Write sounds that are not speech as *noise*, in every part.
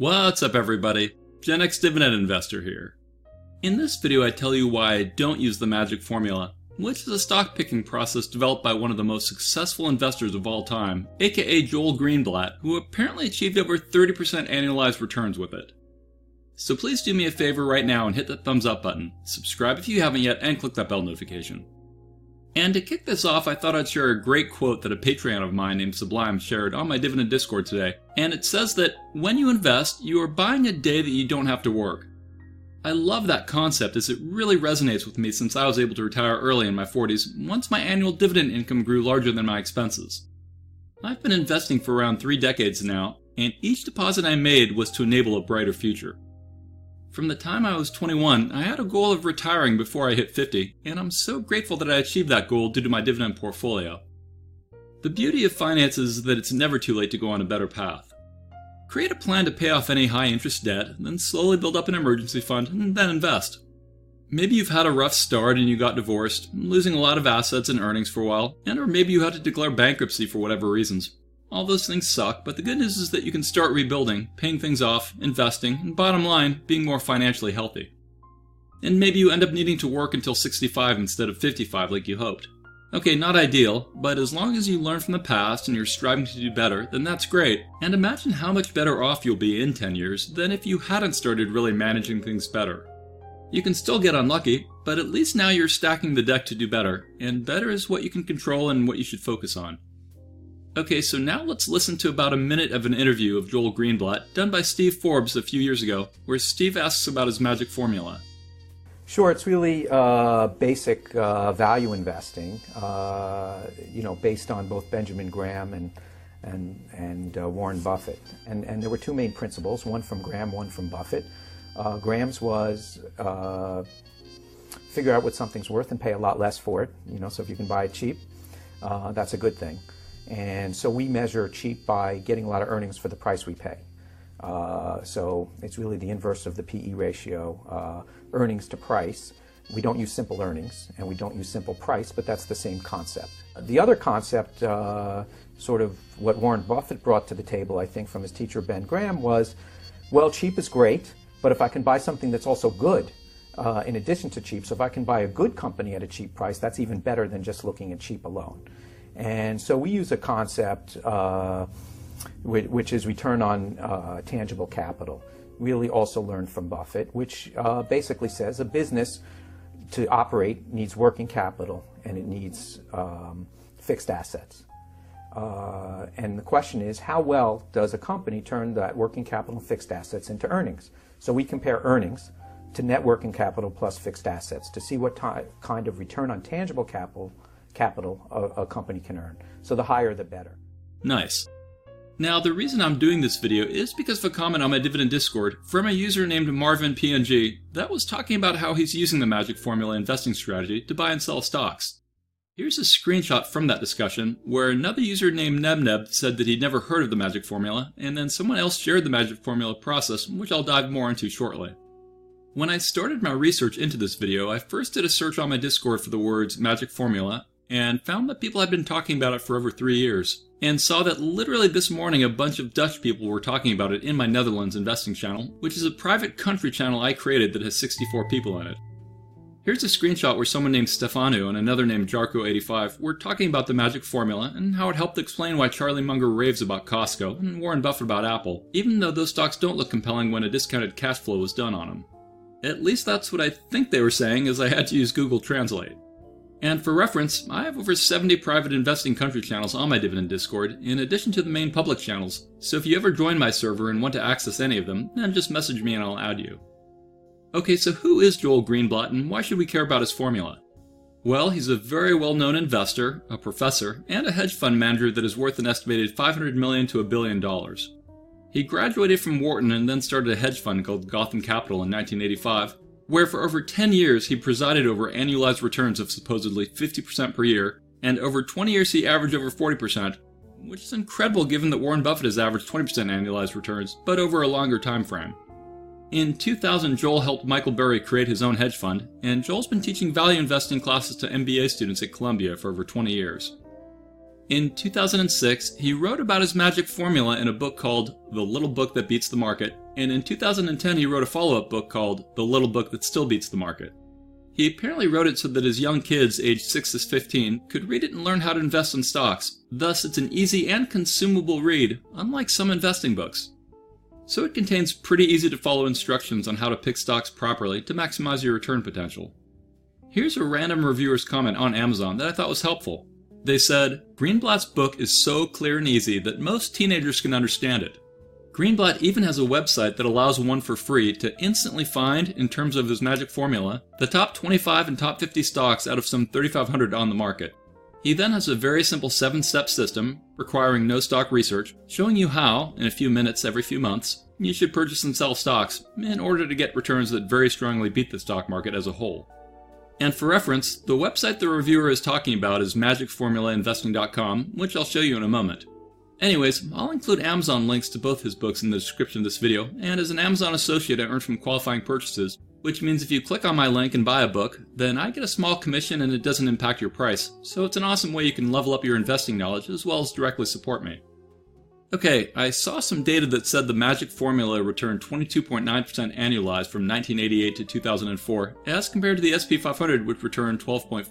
What's up everybody? Gen X Dividend Investor here. In this video I tell you why I don't use the magic formula, which is a stock picking process developed by one of the most successful investors of all time, aka Joel Greenblatt, who apparently achieved over 30% annualized returns with it. So please do me a favor right now and hit that thumbs up button, subscribe if you haven't yet, and click that bell notification. And to kick this off, I thought I'd share a great quote that a Patreon of mine named Sublime shared on my Dividend Discord today. And it says that when you invest, you are buying a day that you don't have to work. I love that concept as it really resonates with me since I was able to retire early in my 40s once my annual dividend income grew larger than my expenses. I've been investing for around three decades now, and each deposit I made was to enable a brighter future. From the time I was 21, I had a goal of retiring before I hit 50, and I'm so grateful that I achieved that goal due to my dividend portfolio. The beauty of finance is that it's never too late to go on a better path. Create a plan to pay off any high interest debt, then slowly build up an emergency fund, and then invest. Maybe you've had a rough start and you got divorced, losing a lot of assets and earnings for a while, and or maybe you had to declare bankruptcy for whatever reasons. All those things suck, but the good news is that you can start rebuilding, paying things off, investing, and bottom line, being more financially healthy. And maybe you end up needing to work until 65 instead of 55 like you hoped. Okay, not ideal, but as long as you learn from the past and you're striving to do better, then that's great. And imagine how much better off you'll be in 10 years than if you hadn't started really managing things better. You can still get unlucky, but at least now you're stacking the deck to do better, and better is what you can control and what you should focus on. Okay, so now let's listen to about a minute of an interview of Joel Greenblatt done by Steve Forbes a few years ago, where Steve asks about his magic formula. Sure, it's really uh, basic uh, value investing, uh, you know, based on both Benjamin Graham and and and uh, Warren Buffett. And and there were two main principles: one from Graham, one from Buffett. Uh, Graham's was uh, figure out what something's worth and pay a lot less for it. You know, so if you can buy it cheap, that's a good thing. And so we measure cheap by getting a lot of earnings for the price we pay. Uh, so it's really the inverse of the PE ratio, uh, earnings to price. We don't use simple earnings and we don't use simple price, but that's the same concept. The other concept, uh, sort of what Warren Buffett brought to the table, I think, from his teacher Ben Graham, was well, cheap is great, but if I can buy something that's also good, uh, in addition to cheap, so if I can buy a good company at a cheap price, that's even better than just looking at cheap alone. And so we use a concept uh, which, is return on uh, tangible capital. Really also learned from Buffett, which uh, basically says a business to operate needs working capital and it needs um, fixed assets. Uh, and the question is, how well does a company turn that working capital and fixed assets into earnings? So we compare earnings to net working capital plus fixed assets to see what kind of return on tangible capital capital a, a company can earn. So the higher, the better. Nice. Now, the reason I'm doing this video is because of a comment on my Dividend Discord from a user named MarvinPNG that was talking about how he's using the magic formula investing strategy to buy and sell stocks. Here's a screenshot from that discussion where another user named NebNeb said that he'd never heard of the magic formula, and then someone else shared the magic formula process, which I'll dive more into shortly. When I started my research into this video, I first did a search on my Discord for the words magic formula, and found that people had been talking about it for over three years, and saw that literally this morning a bunch of Dutch people were talking about it in my Netherlands investing channel, which is a private country channel I created that has 64 people in it. Here's a screenshot where someone named Stefano and another named Jarko85 were talking about the magic formula and how it helped explain why Charlie Munger raves about Costco and Warren Buffett about Apple, even though those stocks don't look compelling when a discounted cash flow was done on them. At least that's what I think they were saying as I had to use Google Translate. And for reference, I have over 70 private investing country channels on my Dividend Discord, in addition to the main public channels, so if you ever join my server and want to access any of them, then just message me and I'll add you. Okay, so who is Joel Greenblatt and why should we care about his formula? Well, he's a very well known investor, a professor, and a hedge fund manager that is worth an estimated 500 million to a billion dollars. He graduated from Wharton and then started a hedge fund called Gotham Capital in 1985, where for over 10 years he presided over annualized returns of supposedly 50% per year, and over 20 years he averaged over 40%, which is incredible given that Warren Buffett has averaged 20% annualized returns, but over a longer time frame. In 2000, Joel helped Michael Burry create his own hedge fund, and Joel's been teaching value investing classes to MBA students at Columbia for over 20 years. In 2006, he wrote about his magic formula in a book called The Little Book That Beats the Market, and in 2010 he wrote a follow up book called The Little Book That Still Beats the Market. He apparently wrote it so that his young kids, aged 6 to 15, could read it and learn how to invest in stocks. Thus, it's an easy and consumable read, unlike some investing books. So, it contains pretty easy to follow instructions on how to pick stocks properly to maximize your return potential. Here's a random reviewer's comment on Amazon that I thought was helpful. They said, Greenblatt's book is so clear and easy that most teenagers can understand it. Greenblatt even has a website that allows one for free to instantly find, in terms of his magic formula, the top 25 and top 50 stocks out of some 3,500 on the market. He then has a very simple 7 step system, requiring no stock research, showing you how, in a few minutes every few months, you should purchase and sell stocks in order to get returns that very strongly beat the stock market as a whole. And for reference, the website the reviewer is talking about is magicformulainvesting.com, which I'll show you in a moment. Anyways, I'll include Amazon links to both his books in the description of this video, and as an Amazon associate I earn from qualifying purchases, which means if you click on my link and buy a book, then I get a small commission and it doesn't impact your price, so it's an awesome way you can level up your investing knowledge as well as directly support me. Okay, I saw some data that said the magic formula returned 22.9% annualized from 1988 to 2004, as compared to the SP 500, which returned 12.4%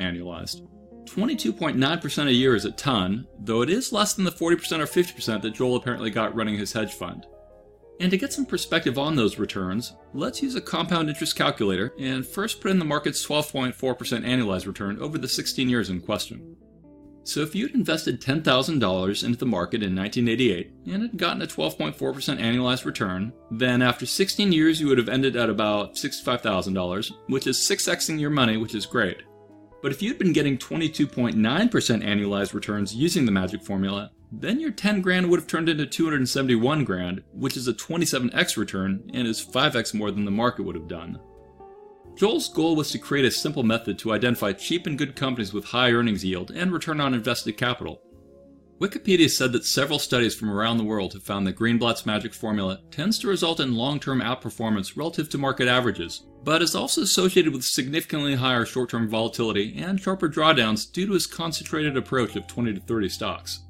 annualized. 22.9% a year is a ton, though it is less than the 40% or 50% that Joel apparently got running his hedge fund. And to get some perspective on those returns, let's use a compound interest calculator and first put in the market's 12.4% annualized return over the 16 years in question. So if you'd invested $10,000 into the market in 1988 and had gotten a 12.4% annualized return, then after 16 years you would have ended at about $65,000, which is 6xing your money, which is great. But if you'd been getting 22.9% annualized returns using the magic formula, then your 10 grand would have turned into 271 grand, which is a 27x return and is 5x more than the market would have done. Joel's goal was to create a simple method to identify cheap and good companies with high earnings yield and return on invested capital. Wikipedia said that several studies from around the world have found that Greenblatt's magic formula tends to result in long term outperformance relative to market averages, but is also associated with significantly higher short term volatility and sharper drawdowns due to his concentrated approach of 20 to 30 stocks.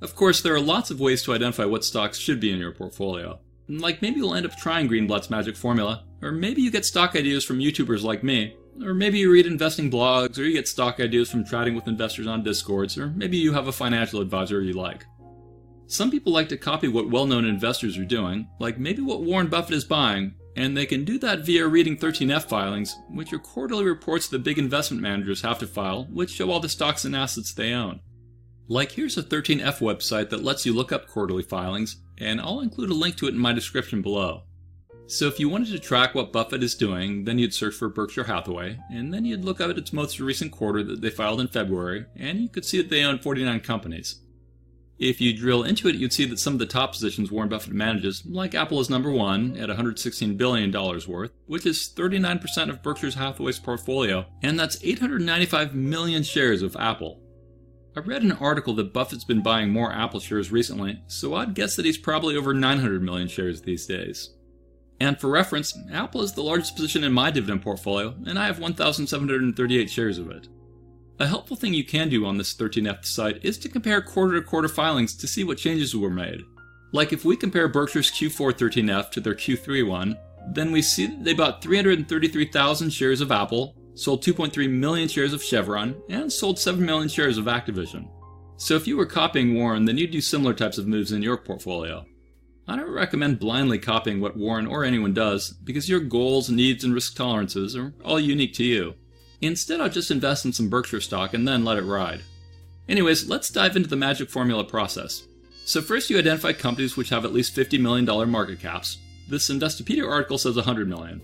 Of course, there are lots of ways to identify what stocks should be in your portfolio. Like maybe you'll end up trying Greenblatt's magic formula, or maybe you get stock ideas from YouTubers like me, or maybe you read investing blogs, or you get stock ideas from chatting with investors on Discords, or maybe you have a financial advisor you like. Some people like to copy what well known investors are doing, like maybe what Warren Buffett is buying, and they can do that via reading 13F filings, which are quarterly reports the big investment managers have to file, which show all the stocks and assets they own. Like here's a 13F website that lets you look up quarterly filings, and I'll include a link to it in my description below. So if you wanted to track what Buffett is doing, then you'd search for Berkshire Hathaway, and then you'd look up at its most recent quarter that they filed in February, and you could see that they own 49 companies. If you drill into it, you'd see that some of the top positions Warren Buffett manages, like Apple is number one at $116 billion worth, which is 39% of Berkshire Hathaway's portfolio, and that's 895 million shares of Apple. I read an article that Buffett's been buying more Apple shares recently, so I'd guess that he's probably over 900 million shares these days. And for reference, Apple is the largest position in my dividend portfolio, and I have 1,738 shares of it. A helpful thing you can do on this 13F site is to compare quarter to quarter filings to see what changes were made. Like if we compare Berkshire's Q4 13F to their Q3 one, then we see that they bought 333,000 shares of Apple, sold 2.3 million shares of Chevron, and sold 7 million shares of Activision. So if you were copying Warren, then you'd do similar types of moves in your portfolio. I don't recommend blindly copying what Warren or anyone does, because your goals, needs, and risk tolerances are all unique to you. Instead, I'll just invest in some Berkshire stock and then let it ride. Anyways, let's dive into the magic formula process. So first you identify companies which have at least $50 million market caps. This Investopedia article says 100 million.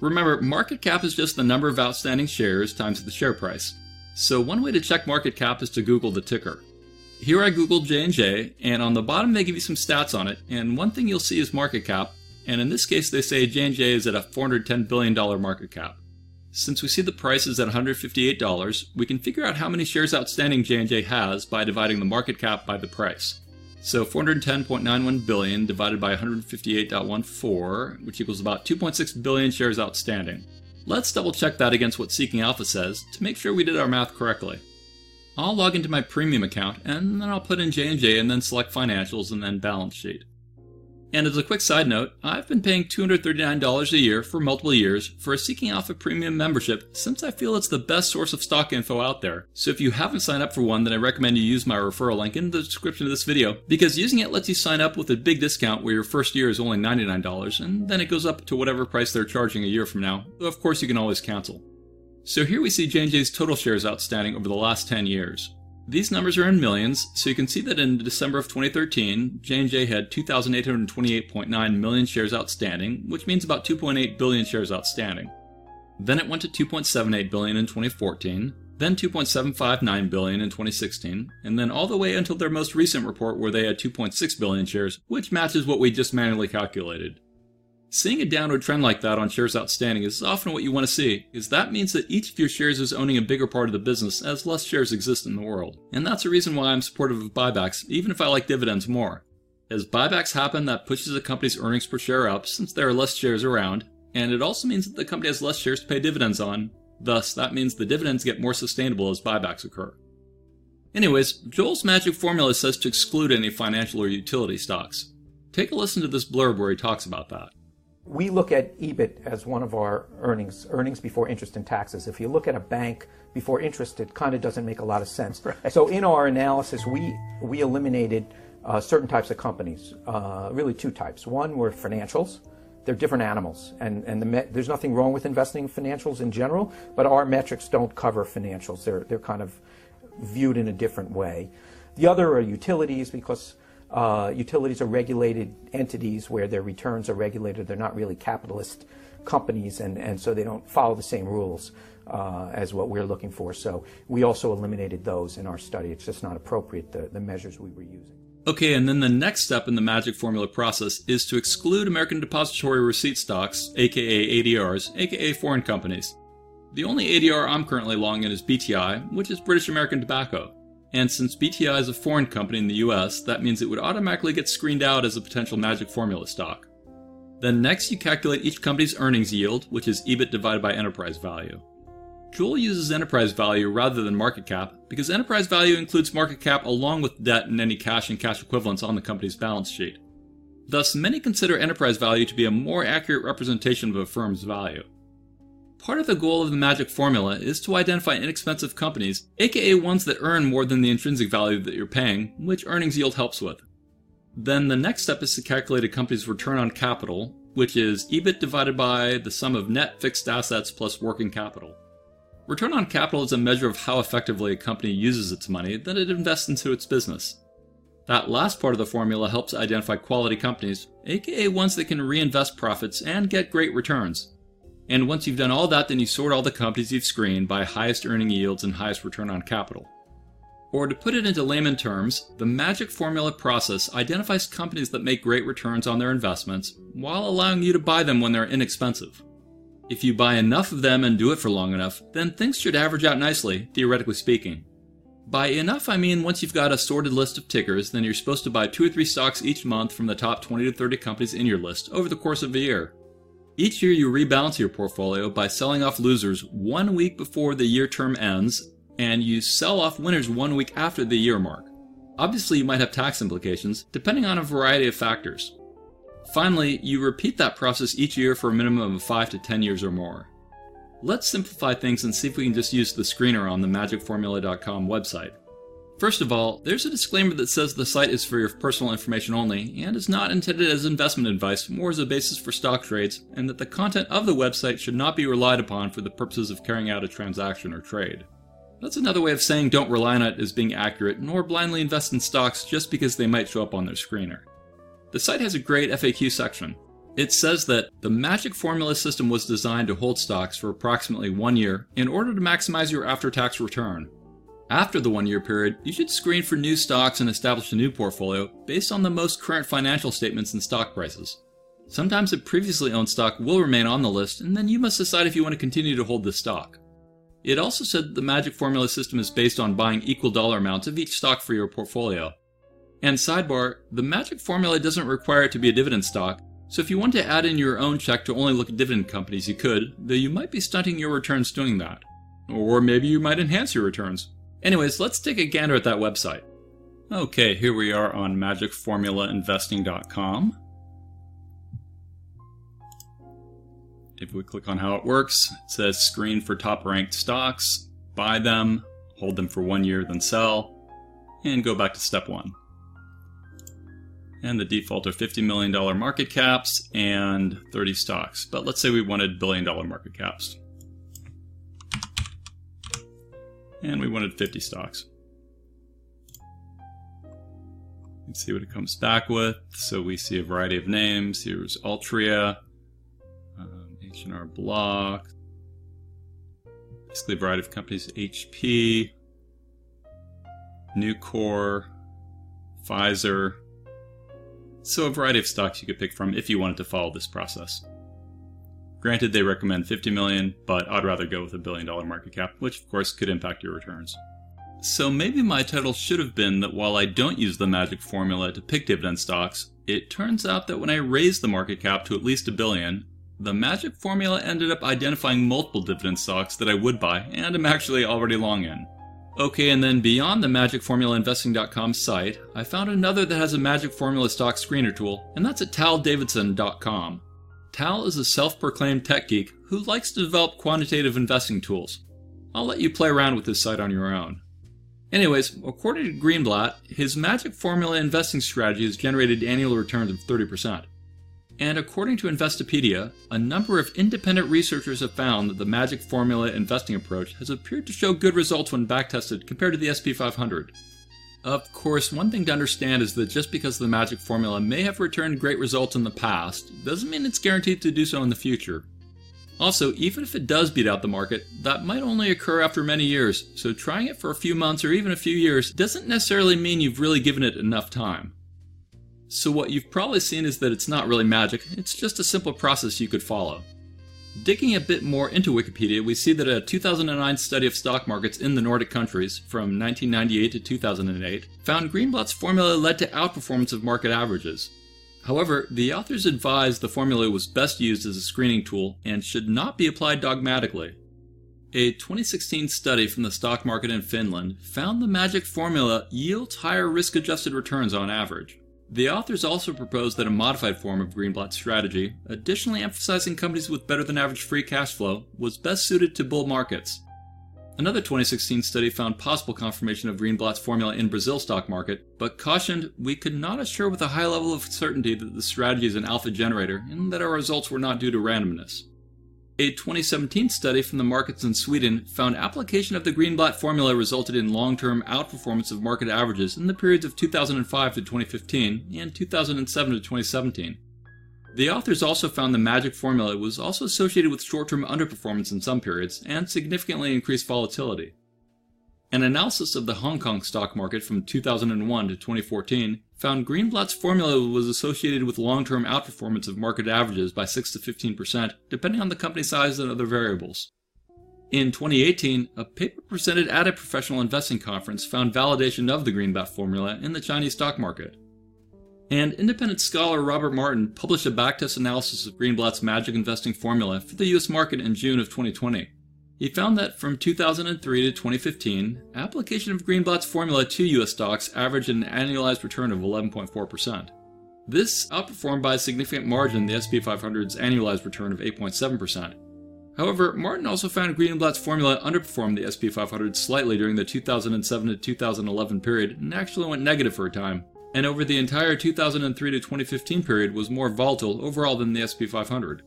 Remember, market cap is just the number of outstanding shares times the share price. So one way to check market cap is to Google the ticker. Here I googled J&J, and on the bottom they give you some stats on it, and one thing you'll see is market cap, and in this case they say J&J is at a $410 billion market cap. Since we see the price is at $158, we can figure out how many shares outstanding J&J has by dividing the market cap by the price. So 410.91 billion divided by 158.14, which equals about 2.6 billion shares outstanding. Let's double check that against what Seeking Alpha says to make sure we did our math correctly. I'll log into my premium account and then I'll put in J&J and then select financials and then balance sheet. And as a quick side note, I've been paying $239 a year for multiple years for a Seeking Alpha Premium membership since I feel it's the best source of stock info out there. So if you haven't signed up for one, then I recommend you use my referral link in the description of this video because using it lets you sign up with a big discount where your first year is only $99 and then it goes up to whatever price they're charging a year from now. Though Of course, you can always cancel. So here we see J&J's total shares outstanding over the last 10 years. These numbers are in millions, so you can see that in December of 2013, J&J had 2,828.9 million shares outstanding, which means about 2.8 billion shares outstanding. Then it went to 2.78 billion in 2014, then 2.759 billion in 2016, and then all the way until their most recent report where they had 2.6 billion shares, which matches what we just manually calculated. Seeing a downward trend like that on shares outstanding is often what you want to see, because that means that each of your shares is owning a bigger part of the business as less shares exist in the world. And that's a reason why I'm supportive of buybacks, even if I like dividends more. As buybacks happen, that pushes a company's earnings per share up since there are less shares around, and it also means that the company has less shares to pay dividends on. Thus, that means the dividends get more sustainable as buybacks occur. Anyways, Joel's magic formula says to exclude any financial or utility stocks. Take a listen to this blurb where he talks about that we look at EBIT as one of our earnings, earnings before interest and taxes. If you look at a bank before interest, it kind of doesn't make a lot of sense. *laughs* Right. So in our analysis, we we eliminated uh, certain types of companies, uh, really two types. One were financials. They're different animals, and and the me- there's nothing wrong with investing in financials in general, but our metrics don't cover financials. They're they're kind of viewed in a different way. The other are utilities because uh, utilities are regulated entities where their returns are regulated. They're not really capitalist companies, and, and so they don't follow the same rules uh, as what we're looking for. So we also eliminated those in our study. It's just not appropriate, the, the measures we were using. Okay, and then the next step in the magic formula process is to exclude American Depository Receipt stocks, aka ADRs, aka foreign companies. The only ADR I'm currently long in is BTI, which is British American Tobacco. And since BTI is a foreign company in the US, that means it would automatically get screened out as a potential magic formula stock. Then next you calculate each company's earnings yield, which is EBIT divided by enterprise value. Joel uses enterprise value rather than market cap because enterprise value includes market cap along with debt and any cash and cash equivalents on the company's balance sheet. Thus, many consider enterprise value to be a more accurate representation of a firm's value. Part of the goal of the magic formula is to identify inexpensive companies, aka ones that earn more than the intrinsic value that you're paying, which earnings yield helps with. Then the next step is to calculate a company's return on capital, which is EBIT divided by the sum of net fixed assets plus working capital. Return on capital is a measure of how effectively a company uses its money that it invests into its business. That last part of the formula helps identify quality companies, aka ones that can reinvest profits and get great returns. And once you've done all that, then you sort all the companies you've screened by highest earning yields and highest return on capital. Or to put it into layman terms, the magic formula process identifies companies that make great returns on their investments while allowing you to buy them when they're inexpensive. If you buy enough of them and do it for long enough, then things should average out nicely, theoretically speaking. By enough, I mean once you've got a sorted list of tickers, then you're supposed to buy two or three stocks each month from the top 20 to 30 companies in your list over the course of a year. Each year, you rebalance your portfolio by selling off losers one week before the year term ends, and you sell off winners one week after the year mark. Obviously, you might have tax implications, depending on a variety of factors. Finally, you repeat that process each year for a minimum of 5 to 10 years or more. Let's simplify things and see if we can just use the screener on the magicformula.com website. First of all, there's a disclaimer that says the site is for your personal information only and is not intended as investment advice, more as a basis for stock trades, and that the content of the website should not be relied upon for the purposes of carrying out a transaction or trade. That's another way of saying don't rely on it as being accurate, nor blindly invest in stocks just because they might show up on their screener. The site has a great FAQ section. It says that the magic formula system was designed to hold stocks for approximately one year in order to maximize your after tax return, after the one year period, you should screen for new stocks and establish a new portfolio based on the most current financial statements and stock prices. Sometimes a previously owned stock will remain on the list, and then you must decide if you want to continue to hold the stock. It also said that the Magic Formula system is based on buying equal dollar amounts of each stock for your portfolio. And sidebar, the Magic Formula doesn't require it to be a dividend stock, so if you want to add in your own check to only look at dividend companies, you could, though you might be stunting your returns doing that. Or maybe you might enhance your returns. Anyways, let's take a gander at that website. Okay, here we are on magicformulainvesting.com. If we click on how it works, it says screen for top ranked stocks, buy them, hold them for one year, then sell, and go back to step one. And the default are $50 million market caps and 30 stocks. But let's say we wanted billion dollar market caps. And we wanted 50 stocks. Let's see what it comes back with. So we see a variety of names. Here's Altria, um, H&R Block, basically a variety of companies, HP, Nucor, Pfizer. So a variety of stocks you could pick from if you wanted to follow this process. Granted, they recommend 50 million, but I'd rather go with a billion dollar market cap, which of course could impact your returns. So maybe my title should have been that while I don't use the magic formula to pick dividend stocks, it turns out that when I raised the market cap to at least a billion, the magic formula ended up identifying multiple dividend stocks that I would buy and am actually already long in. Okay, and then beyond the magicformulainvesting.com site, I found another that has a magic formula stock screener tool, and that's at taldavidson.com. Tal is a self proclaimed tech geek who likes to develop quantitative investing tools. I'll let you play around with this site on your own. Anyways, according to Greenblatt, his magic formula investing strategy has generated annual returns of 30%. And according to Investopedia, a number of independent researchers have found that the magic formula investing approach has appeared to show good results when backtested compared to the SP 500. Of course, one thing to understand is that just because the magic formula may have returned great results in the past, doesn't mean it's guaranteed to do so in the future. Also, even if it does beat out the market, that might only occur after many years, so trying it for a few months or even a few years doesn't necessarily mean you've really given it enough time. So what you've probably seen is that it's not really magic, it's just a simple process you could follow. Digging a bit more into Wikipedia, we see that a 2009 study of stock markets in the Nordic countries from 1998 to 2008 found Greenblatt's formula led to outperformance of market averages. However, the authors advised the formula was best used as a screening tool and should not be applied dogmatically. A 2016 study from the stock market in Finland found the magic formula yields higher risk adjusted returns on average. The authors also proposed that a modified form of Greenblatt's strategy, additionally emphasizing companies with better than average free cash flow, was best suited to bull markets. Another 2016 study found possible confirmation of Greenblatt's formula in Brazil stock market, but cautioned we could not assure with a high level of certainty that the strategy is an alpha generator and that our results were not due to randomness. A 2017 study from the markets in Sweden found application of the Greenblatt formula resulted in long term outperformance of market averages in the periods of 2005 to 2015 and 2007 to 2017. The authors also found the magic formula was also associated with short term underperformance in some periods and significantly increased volatility. An analysis of the Hong Kong stock market from 2001 to 2014 found Greenblatt's formula was associated with long term outperformance of market averages by 6 to 15%, depending on the company size and other variables. In 2018, a paper presented at a professional investing conference found validation of the Greenblatt formula in the Chinese stock market. And independent scholar Robert Martin published a backtest analysis of Greenblatt's magic investing formula for the US market in June of 2020. He found that from 2003 to 2015, application of Greenblatt's formula to US stocks averaged an annualized return of 11.4%. This outperformed by a significant margin the SP 500's annualized return of 8.7%. However, Martin also found Greenblatt's formula underperformed the SP 500 slightly during the 2007 to 2011 period and actually went negative for a time, and over the entire 2003 to 2015 period was more volatile overall than the SP 500.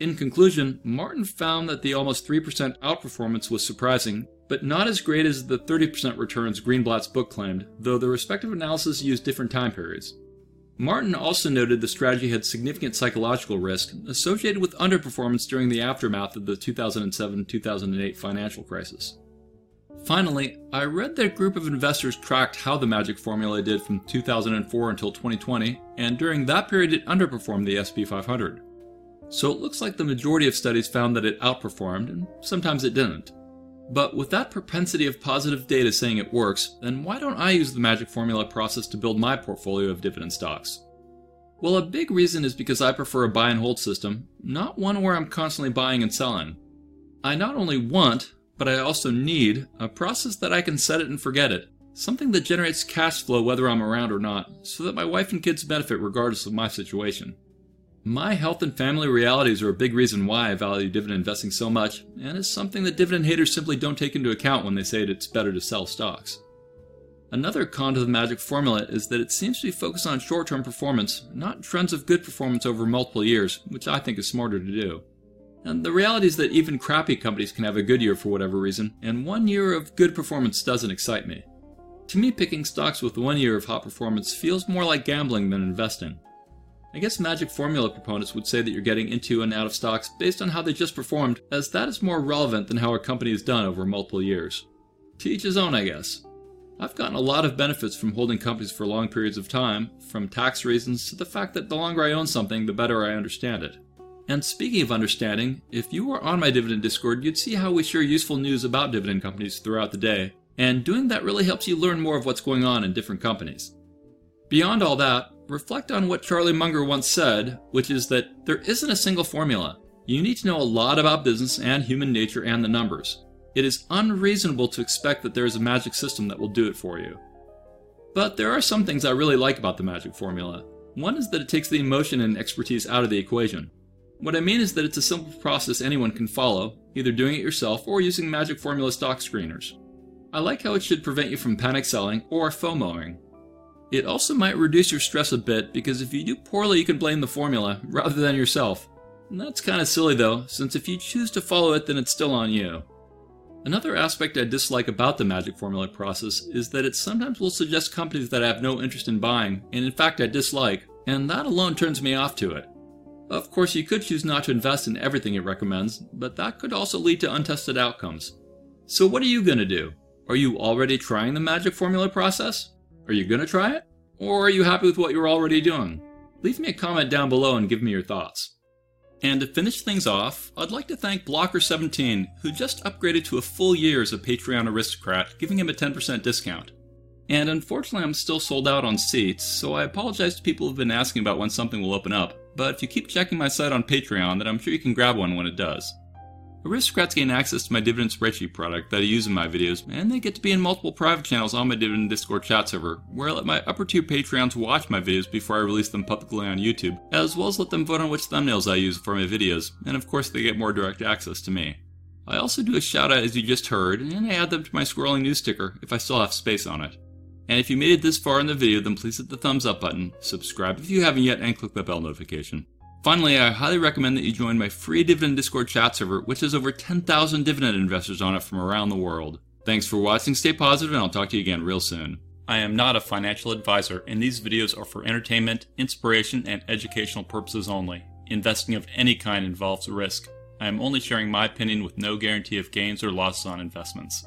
In conclusion, Martin found that the almost 3% outperformance was surprising, but not as great as the 30% returns Greenblatt's book claimed, though the respective analyses used different time periods. Martin also noted the strategy had significant psychological risk associated with underperformance during the aftermath of the 2007 2008 financial crisis. Finally, I read that a group of investors tracked how the magic formula did from 2004 until 2020, and during that period it underperformed the SP 500. So it looks like the majority of studies found that it outperformed, and sometimes it didn't. But with that propensity of positive data saying it works, then why don't I use the magic formula process to build my portfolio of dividend stocks? Well, a big reason is because I prefer a buy and hold system, not one where I'm constantly buying and selling. I not only want, but I also need, a process that I can set it and forget it. Something that generates cash flow whether I'm around or not, so that my wife and kids benefit regardless of my situation. My health and family realities are a big reason why I value dividend investing so much, and it's something that dividend haters simply don't take into account when they say it's better to sell stocks. Another con to the magic formula is that it seems to be focused on short term performance, not trends of good performance over multiple years, which I think is smarter to do. And the reality is that even crappy companies can have a good year for whatever reason, and one year of good performance doesn't excite me. To me, picking stocks with one year of hot performance feels more like gambling than investing. I guess magic formula proponents would say that you're getting into and out of stocks based on how they just performed, as that is more relevant than how a company has done over multiple years. To each his own, I guess. I've gotten a lot of benefits from holding companies for long periods of time, from tax reasons to the fact that the longer I own something, the better I understand it. And speaking of understanding, if you were on my dividend Discord, you'd see how we share useful news about dividend companies throughout the day, and doing that really helps you learn more of what's going on in different companies. Beyond all that, reflect on what Charlie Munger once said, which is that there isn't a single formula. You need to know a lot about business and human nature and the numbers. It is unreasonable to expect that there is a magic system that will do it for you. But there are some things I really like about the magic formula. One is that it takes the emotion and expertise out of the equation. What I mean is that it's a simple process anyone can follow, either doing it yourself or using magic formula stock screeners. I like how it should prevent you from panic selling or FOMOing, it also might reduce your stress a bit because if you do poorly, you can blame the formula *laughs* rather than yourself. And that's kind of silly though, since if you choose to follow it, then it's still on you. Another aspect I dislike about the magic formula process is that it sometimes will suggest companies that I have no interest in buying, and in fact I dislike, and that alone turns me off to it. Of course, you could choose not to invest in everything it recommends, but that could also lead to untested outcomes. So, what are you going to do? Are you already trying the magic formula process? Are you going to try it? Or are you happy with what you're already doing? Leave me a comment down below and give me your thoughts. And to finish things off, I'd like to thank Blocker17, who just upgraded to a full year as a Patreon aristocrat, giving him a 10% discount. And unfortunately, I'm still sold out on seats, so I apologize to people who've been asking about when something will open up. But if you keep checking my site on Patreon, then I'm sure you can grab one when it does. Aristocrats gain access to my dividend spreadsheet product that I use in my videos, and they get to be in multiple private channels on my dividend Discord chat server, where I let my upper tier Patreons watch my videos before I release them publicly on YouTube, as well as let them vote on which thumbnails I use for my videos, and of course they get more direct access to me. I also do a shout out as you just heard, and I add them to my scrolling news sticker if I still have space on it. And if you made it this far in the video, then please hit the thumbs up button, subscribe if you haven't yet, and click the bell notification. Finally, I highly recommend that you join my free dividend Discord chat server, which has over 10,000 dividend investors on it from around the world. Thanks for watching, stay positive, and I'll talk to you again real soon. I am not a financial advisor, and these videos are for entertainment, inspiration, and educational purposes only. Investing of any kind involves risk. I am only sharing my opinion with no guarantee of gains or losses on investments.